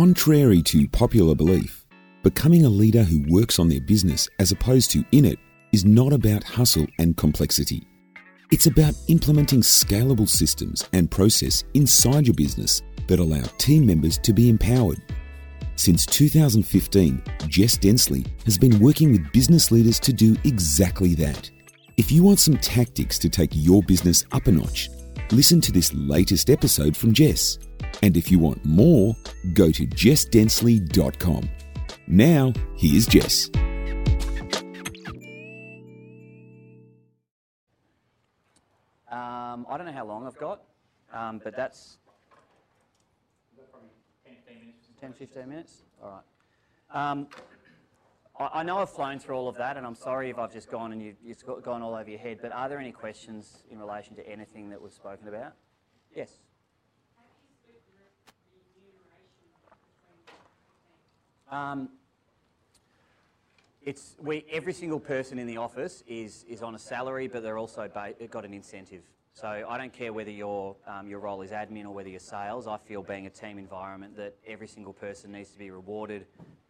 Contrary to popular belief, becoming a leader who works on their business as opposed to in it is not about hustle and complexity. It's about implementing scalable systems and process inside your business that allow team members to be empowered. Since 2015, Jess Densley has been working with business leaders to do exactly that. If you want some tactics to take your business up a notch, listen to this latest episode from Jess. And if you want more, go to jessdensley.com. Now, here's Jess. Um, I don't know how long I've got, um, but that's 10, 15 minutes? All right. Um, I, I know I've flown through all of that, and I'm sorry if I've just gone and you, got- gone all over your head, but are there any questions in relation to anything that was spoken about? Yes. Um, it's we every single person in the office is is on a salary, but they're also got an incentive. So I don't care whether your um, your role is admin or whether you're sales. I feel being a team environment that every single person needs to be rewarded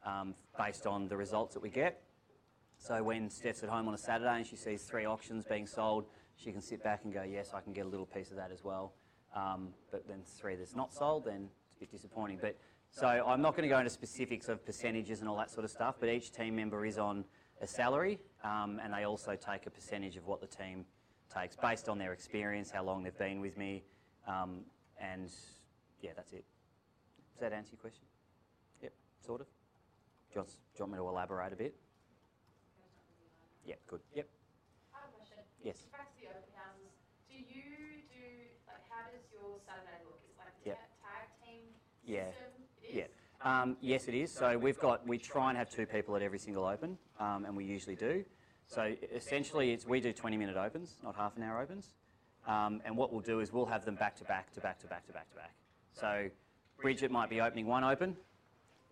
um, based on the results that we get. So when Steph's at home on a Saturday and she sees three auctions being sold, she can sit back and go, yes, I can get a little piece of that as well. Um, but then three that's not sold, then it's a bit disappointing. But so I'm not going to go into specifics of percentages and all that sort of stuff. But each team member is on a salary, um, and they also take a percentage of what the team takes based on their experience, how long they've been with me, um, and yeah, that's it. Does that answer your question? Yep, sort of. Do you, want, do you want me to elaborate a bit? Yep, good. Yep. I have a question. Yes. Back to the open houses. Do you do like how does your Saturday look? Is it like a Yeah. tag team Yeah. system? Yeah. Um, yes, it is. So we've got we try and have two people at every single open, um, and we usually do. So essentially, it's we do 20-minute opens, not half an hour opens. Um, and what we'll do is we'll have them back to back to back to back to back to back. So Bridget might be opening one open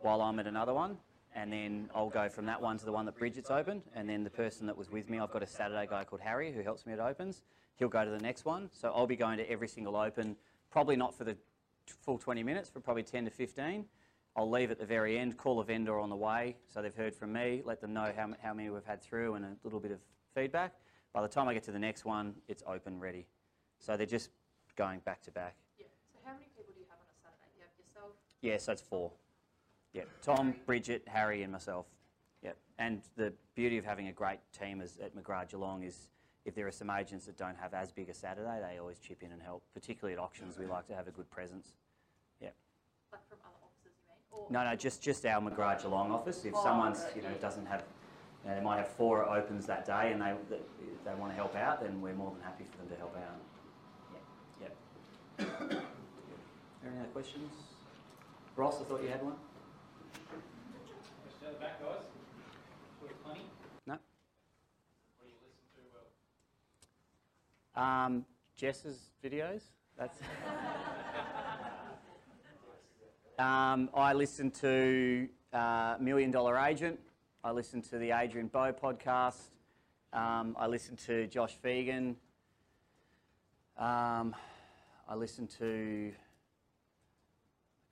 while I'm at another one, and then I'll go from that one to the one that Bridget's opened, and then the person that was with me, I've got a Saturday guy called Harry who helps me at opens. He'll go to the next one. So I'll be going to every single open, probably not for the full 20 minutes, for probably 10 to 15. I'll leave at the very end, call a vendor on the way, so they've heard from me, let them know how, how many we've had through and a little bit of feedback. By the time I get to the next one, it's open ready. So they're just going back to back. Yeah. So how many people do you have on a Saturday? You have yourself. Yeah, so it's four. Yeah, Tom, Bridget, Harry, and myself. Yeah, and the beauty of having a great team as, at McGrath Geelong is if there are some agents that don't have as big a Saturday, they always chip in and help. Particularly at auctions, we like to have a good presence. Yeah. Like from other offices, you mean? Or No, no, just just our McGrath Geelong office. If Oh, someone's you know doesn't have, you know, they might have four opens that day, and they they, they want to help out, then we're more than happy for them to help out. Yeah. Yeah. Any other questions? Ross, I thought you had one. Question at the back, guys. Sure, plenty. No. What do you listen to? Well, Um, Jess's videos. That's. um, I listen to uh, Million Dollar Agent. I listen to the Adrian Bo podcast. Um, I listen to Josh Phegan. Um, I listen to.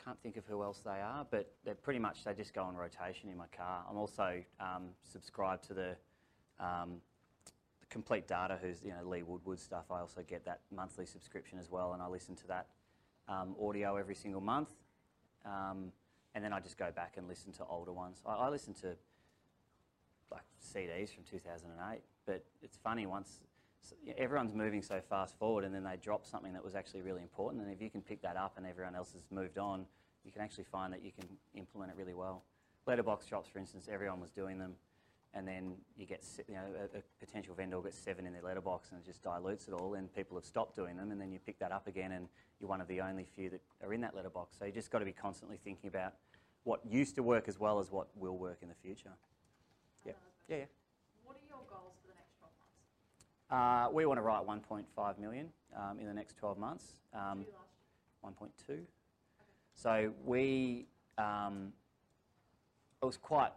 I can't think of who else they are, but they're pretty much they just go on rotation in my car. I'm also um, subscribed to the um, the complete data, who's you know Lee Woodward stuff. I also get that monthly subscription as well, and I listen to that um, audio every single month. Um, and then I just go back and listen to older ones. I, I listen to like CDs from 2008, but it's funny once everyone's moving so fast forward, and then they drop something that was actually really important. And if you can pick that up, and everyone else has moved on, you can actually find that you can implement it really well. Letterbox drops, for instance, everyone was doing them and then you get you know a, a potential vendor gets seven in their letterbox and it just dilutes it all and people have stopped doing them and then you pick that up again and you're one of the only few that are in that letterbox so you just got to be constantly thinking about what used to work as well as what will work in the future yeah yeah, yeah. what are your goals for the next 12 months? Uh, we want to write 1.5 million um, in the next 12 months um, Two last year. 1.2 so we um, it was quite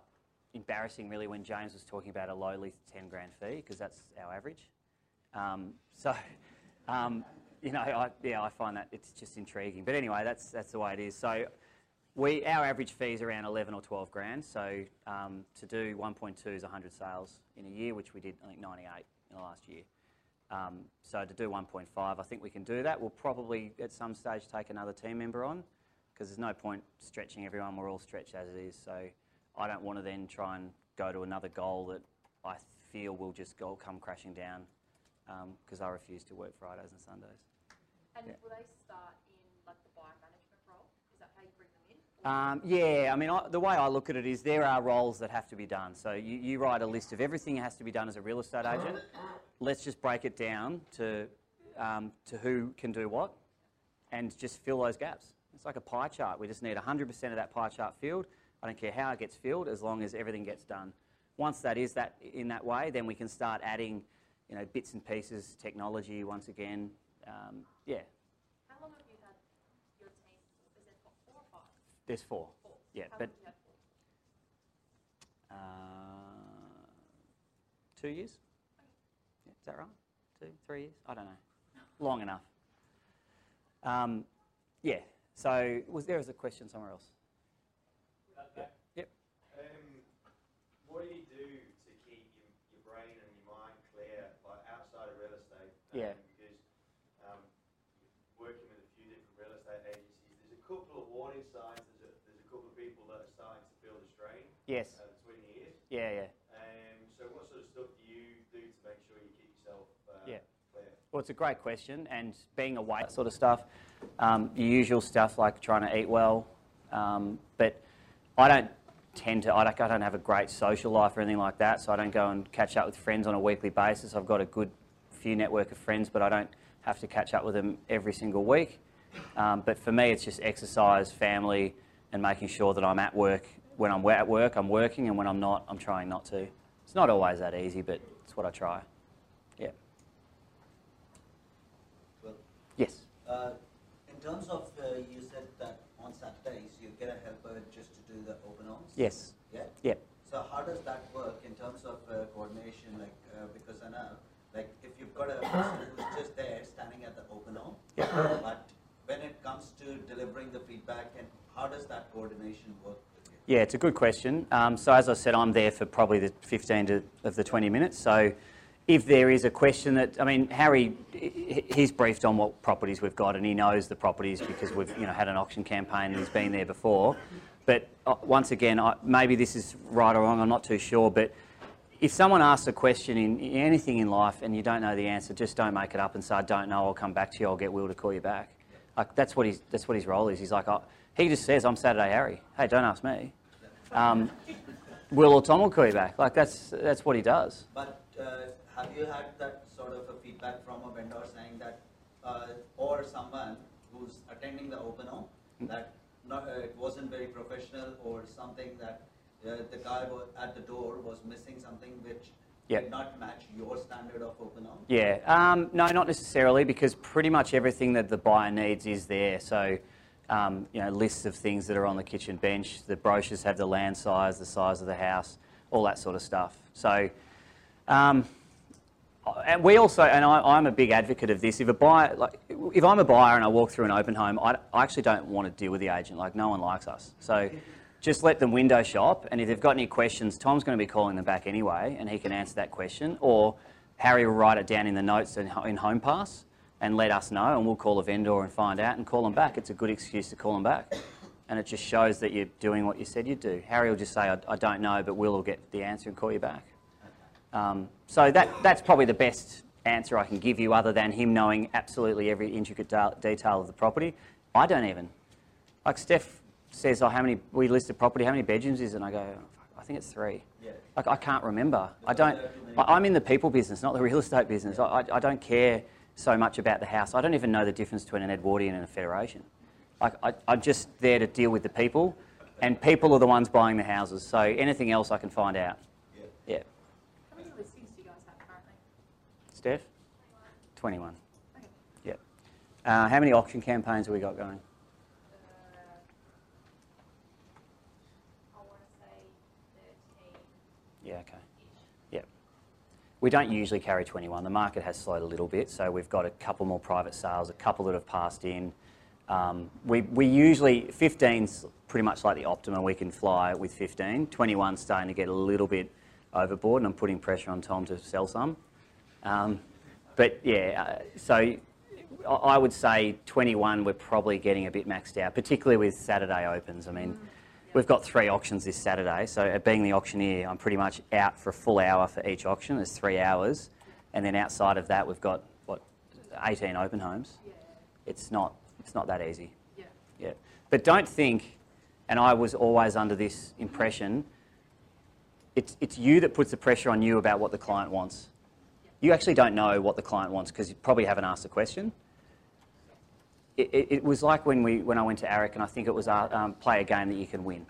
embarrassing really when James was talking about a lowly 10 grand fee because that's our average. Um, so, um, you know, I, yeah, I find that it's just intriguing. But anyway, that's, that's the way it is. So We, our average fee is around 11 or 12 grand. So um, to do 1.2 is 100 sales in a year, which we did, I think, 98 in the last year. Um, so to do 1.5, I think we can do that. We'll probably at some stage take another team member on because there's no point stretching everyone. We're all stretched as it is. So I don't want to then try and go to another goal that I feel will just go come crashing down because I refuse to work Fridays and Sundays. And Yeah. will they start in like the buyer management role? Is that how you bring them in? Um, yeah, I mean, I, the way I look at it is there are roles that have to be done. So you, you write a list of everything that has to be done as a real estate agent. Let's just break it down to, um, to who can do what and just fill those gaps. It's like a pie chart. We just need 100% of that pie chart filled. I don't care how it gets filled as long as everything gets done. Once that is that in that way, then we can start adding, you know, bits and pieces, technology once again. Um, yeah, How long have you had your team? Is it four or five? there's four. Four. Yeah, How but long have you had four? Uh, two years? Yeah, is that right? Two, three years? I don't know. Long enough. Um, yeah. So was there was a question somewhere else? That back. Yep. Um, what do you do to keep your, your brain and your mind clear, like outside of real estate? Yeah. Because um, working with a few different real estate agencies, there's a couple of warning signs. There's a, there's a couple of people that are starting to feel the strain Yes. uh, between the ears. Yeah, yeah. Um, so what sort of stuff do you do to make sure you keep yourself uh, Yeah. clear? Well, it's a great question, and being away, that sort of stuff, um, your usual stuff like trying to eat well, um, but I don't tend to. I don't, I don't have a great social life or anything like that, so I don't go and catch up with friends on a weekly basis. I've got a good few network of friends, but I don't have to catch up with them every single week. Um, but for me, it's just exercise, family, and making sure that I'm at work. When I'm at work, I'm working, and when I'm not, I'm trying not to. It's not always that easy, but it's what I try. Yeah. Well, Yes. uh, in terms of, uh, you said that on Saturdays you get a helper just to do the open arms. Yes. Yeah? Yeah. So how does that work in terms of uh, coordination? Like, uh, because I know, like, if you've got a person who's just there standing at the open home, but when it comes to delivering the feedback, and how does that coordination work? Yeah, it's a good question. Um, so as I said, I'm there for probably the 15 to, of the 20 minutes. So if there is a question that, I mean, Harry, he's briefed on what properties we've got and he knows the properties because we've, you know, had an auction campaign and he's been there before. But uh, once again, I, maybe this is right or wrong, I'm not too sure, but if someone asks a question in, in anything in life and you don't know the answer, just don't make it up and say, I don't know, I'll come back to you, I'll get Will to call you back. Like, that's, what his, that's what his role is. He's like, oh, he just says, I'm Saturday Harry. Hey, don't ask me. Um, Will or Tom will call you back. Like, that's, that's what he does. But uh, have you had that sort of a feedback from a vendor saying that, uh, or someone who's attending the open home, that not, uh, it wasn't very professional or something that uh, the guy at the door was missing something which Yep. did not match your standard of open home? Yeah. Um, no, not necessarily, because pretty much everything that the buyer needs is there. So, um, you know, lists of things that are on the kitchen bench. The brochures have the land size, the size of the house, all that sort of stuff. So, um, and we also, and I, I'm a big advocate of this. If a buyer, like, if I'm a buyer and I walk through an open home, I, I actually don't want to deal with the agent. Like, no one likes us. So, just let them window shop. And if they've got any questions, Tom's going to be calling them back anyway, and he can answer that question. Or Harry will write it down in the notes in Homepass and let us know, and we'll call a vendor and find out and call them back. It's a good excuse to call them back. And it just shows that you're doing what you said you'd do. Harry will just say, I, I don't know, but Will will get the answer and call you back. Um, so that, that's probably the best answer I can give you, other than him knowing absolutely every intricate detail of the property. I don't even. Like Steph says, oh, how many we listed property? How many bedrooms is it? And I go, I think it's three. Yeah. Like I can't remember. I don't. there are too many I- I'm in the people business, not the real estate business. I, I, I don't care so much about the house. I don't even know the difference between an Edwardian and a Federation. Like I, I'm just there to deal with the people, and people are the ones buying the houses. So anything else I can find out. Yeah. Yeah. How many listings do you guys have currently? Steph? 21. Okay. Yeah. Uh, how many auction campaigns have we got going? Uh, I want to say thirteen-ish. Yeah, okay. Yeah. We don't usually carry 21. The market has slowed a little bit, so we've got a couple more private sales, a couple that have passed in. Um, we, we usually, 15's pretty much like the optimum we can fly with 15. 21's starting to get a little bit overboard, and I'm putting pressure on Tom to sell some. Um, but yeah, uh, so I- would say 21 we're probably getting a bit maxed out, particularly with Saturday opens. I mean, we've got three auctions this Saturday, so being the auctioneer, I'm pretty much out for a full hour for each auction. There's three hours, and then outside of that, we've got what 18 open homes. Yeah, It's not it's not that easy. yeah. Yeah. But don't think, and I was always under this impression, it's, it's you that puts the pressure on you about what the client wants. You actually don't know what the client wants because you probably haven't asked the question. It, it, was like when, we, when I went to AREC, and I think it was uh, um, play a game that you can win.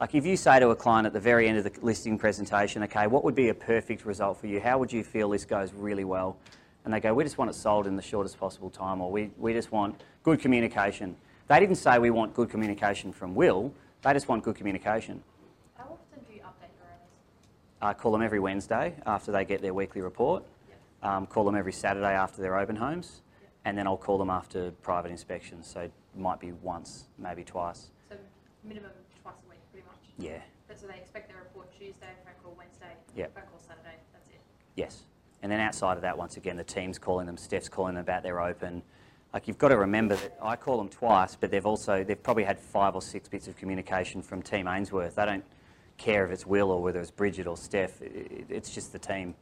Like if you say to a client at the very end of the listing presentation, okay, what would be a perfect result for you? How would you feel this goes really well? And they go, we just want it sold in the shortest possible time, or we, we just want good communication. They didn't say we want good communication from Will, they just want good communication. How often do you update your owners? Uh, call them every Wednesday after they get their weekly report. Um, call them every Saturday after their open homes. And then I'll call them after private inspections. So it might be once, maybe twice. So minimum twice a week, pretty much. Yeah, But so they expect their report Tuesday, phone call Wednesday, Yep. phone call Saturday, that's it. yes. And then outside of that, once again, the team's calling them, Steph's calling them about their open. Like you've got to remember that I call them twice, but they've also, they've probably had five or six bits of communication from Team Ainsworth. They don't care if it's Will or whether it's Bridget or Steph. It's just the team.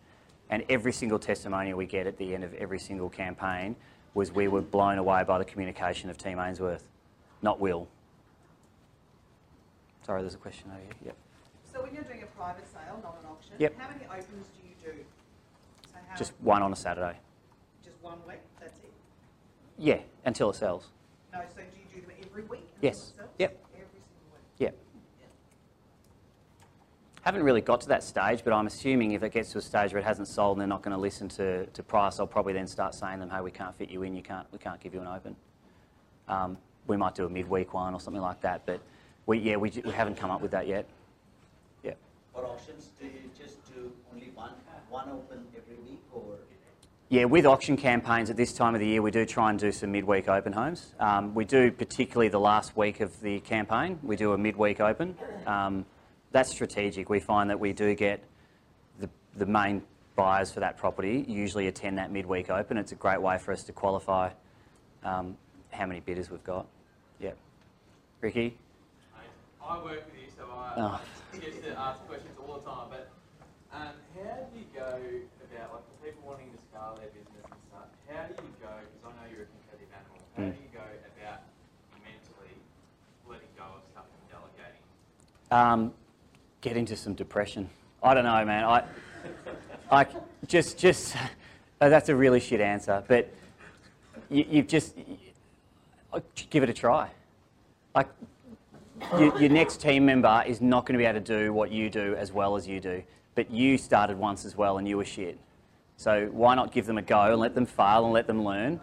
And every single testimonial we get at the end of every single campaign was we were blown away by the communication of Team Ainsworth, not Will. Sorry, there's a question over here. Yep. So when you're doing a private sale, not an auction, Yep. how many opens do you do? So Just one on a Saturday. just one week, that's it? Yeah, until it sells. No, so do you do them every week? until Yes. it sells? Yep. Every single week? Yep. Haven't really got to that stage, but I'm assuming if it gets to a stage where it hasn't sold and they're not going to listen to, to price, I'll probably then start saying to them, hey, we can't fit you in, you can't, we can't give you an open. Um, we might do a midweek one or something like that, but we, yeah, we, we haven't come up with that yet. Yeah. For auctions, do you just do only one, one open every week or? Yeah, with auction campaigns at this time of the year, we do try and do some midweek open homes. Um, we do particularly the last week of the campaign. We do a midweek open. Um, that's strategic. We find that we do get the, the main buyers for that property usually attend that midweek open. It's a great way for us to qualify um, how many bidders we've got. Yeah. Ricky? I work with you, so I, Oh. I get to ask questions all the time. But um, how do you go about like for people wanting to scale their business and stuff? How do you go? Because I know you're a competitive animal. How Mm. do you go about mentally letting go of stuff and delegating? Um, get into some depression. I don't know, man. I, I just, just, uh, that's a really shit answer. But you, you've just uh, give it a try. Like your, your next team member is not going to be able to do what you do as well as you do. But you started once as well, and you were shit. So why not give them a go and let them fail and let them learn?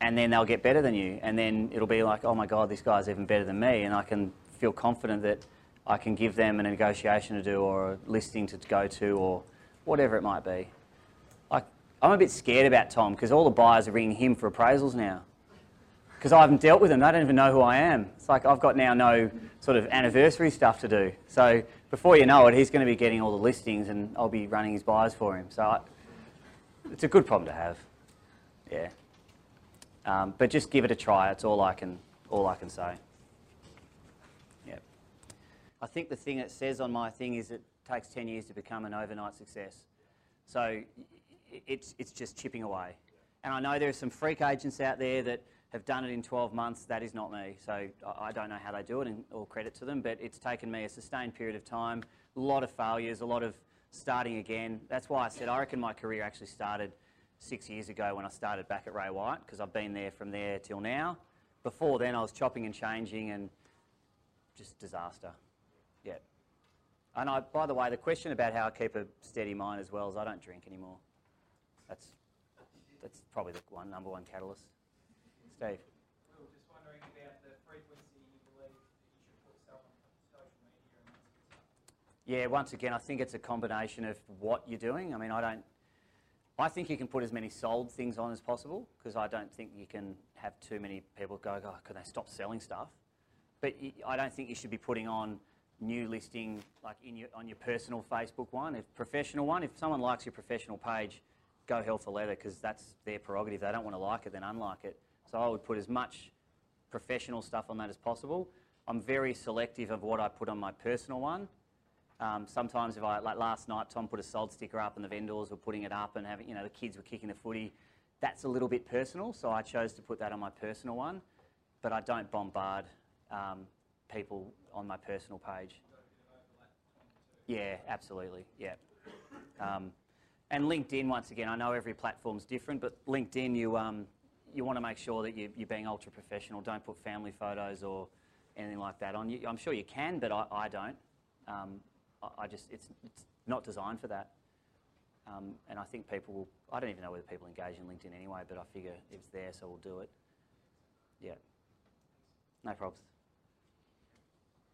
and then they'll get better than you. And then it'll be like, oh my God, this guy's even better than me. And I can feel confident that I can give them a negotiation to do or a listing to go to or whatever it might be. Like, I'm a bit scared about Tom because all the buyers are ringing him for appraisals now. Because I haven't dealt with them. They don't even know who I am. It's like I've got now no sort of anniversary stuff to do. So before you know it, he's going to be getting all the listings and I'll be running his buyers for him. So I, it's a good problem to have. Yeah. Um, but just give it a try. That's all I can all I can say. I think the thing it says on my thing is it takes 10 years to become an overnight success. So it's it's just chipping away. And I know there are some freak agents out there that have done it in 12 months. That is not me. So I don't know how they do it, and all credit to them. But it's taken me a sustained period of time, a lot of failures, a lot of starting again. That's why I said I reckon my career actually started six years ago when I started back at Ray White because I've been there from there till now. Before then, I was chopping and changing and just disaster. Yeah. And I, by the way, the question about how I keep a steady mind as well is I don't drink anymore. That's that's probably the one number one catalyst. Steve. We were just wondering about the frequency you believe that you should put stuff on social media and that sort of stuff. Yeah, once again, I think it's a combination of what you're doing. I mean, I don't. I think you can put as many sold things on as possible because I don't think you can have too many people go, oh, can they stop selling stuff? but I don't think you should be putting on new listing like in your, on your personal Facebook one. If professional one, if someone likes your professional page, go hell for leather because that's their prerogative. They don't want to like it, then unlike it. So I would put as much professional stuff on that as possible. I'm very selective of what I put on my personal one. Um, sometimes if I, like last night, Tom put a sold sticker up and the vendors were putting it up and having, you know, the kids were kicking the footy. That's a little bit personal, so I chose to put that on my personal one. But I don't bombard um, people on my personal page. Yeah, absolutely. Yeah. Um, and LinkedIn, once again, I know every platform's different, but LinkedIn, you um, you want to make sure that you, you're being ultra professional. Don't put family photos or anything like that on. You, I'm sure you can, but I, I don't. Um, I, I just it's, it's not designed for that. Um, and I think people will. I don't even know whether people engage in LinkedIn anyway, but I figure it's there, so we'll do it. Yeah. No problems.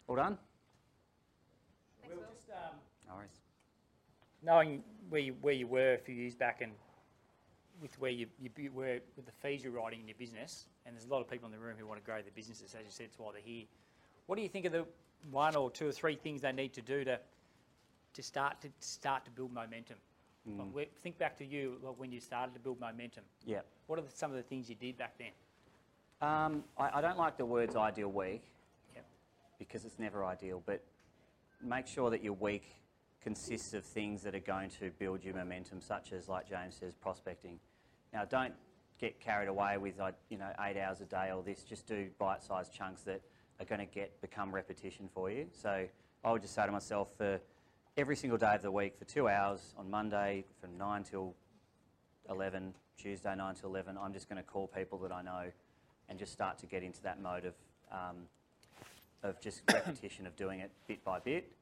All done? Thanks, Will, Will. just um, No worries. knowing where you, where you were a few years back and with where you, you be- were with the fees you're writing in your business, and there's a lot of people in the room who want to grow their businesses, as you said, it's why they're here. What do you think of the one or two or three things they need to do to to start to start to build momentum? Like, think back to you like when you started to build momentum. Yeah. What are the, some of the things you did back then? Um, I, I don't like the words ideal week Yep. Because it's never ideal, but make sure that your week consists of things that are going to build your momentum, such as, like James says, prospecting. Now, don't get carried away with, you know, eight hours a day or this. Just do bite-sized chunks that are going to get become repetition for you. So I would just say to myself, for every single day of the week, for two hours on Monday from nine till 11, Tuesday 9 to 11, I'm just going to call people that I know and just start to get into that mode of, um, of just repetition of doing it bit by bit.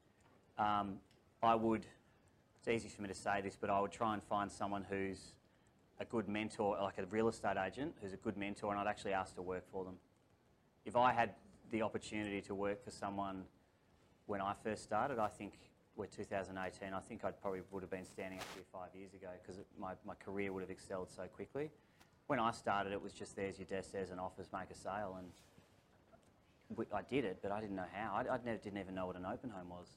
Um, I would, it's easy for me to say this, but I would try and find someone who's a good mentor, like a real estate agent who's a good mentor, and I'd actually ask to work for them. If I had the opportunity to work for someone when I first started, I think we're 2018, I think I probably would have been standing up here five years ago because my, my career would have excelled so quickly. When I started, it was just there's your desk, there's an office, make a sale, and we, I did it, but I didn't know how. I, I never, didn't even know what an open home was.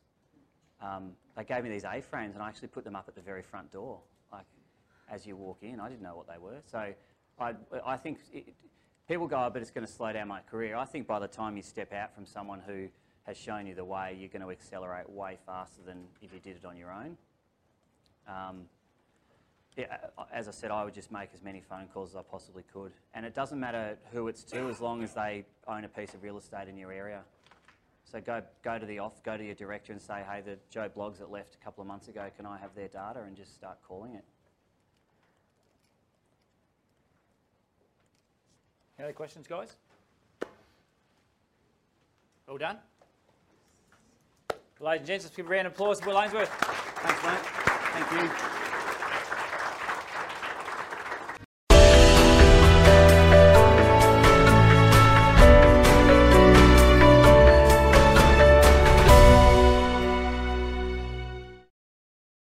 Um, they gave me these A-frames, and I actually put them up at the very front door, like as you walk in. I didn't know what they were. So I, I think it, people go, oh, but it's going to slow down my career. I think by the time you step out from someone who has shown you the way, you're going to accelerate way faster than if you did it on your own. Um, yeah, as I said, I would just make as many phone calls as I possibly could. And it doesn't matter who it's to as long as they own a piece of real estate in your area. So go, go to the off, go to your director and say, hey, the Joe Bloggs that left a couple of months ago, can I have their data? And just start calling it. Any other questions, guys? All done? Ladies and gents, let's give a round of applause to Will Ainsworth. Thanks, mate. Thank you.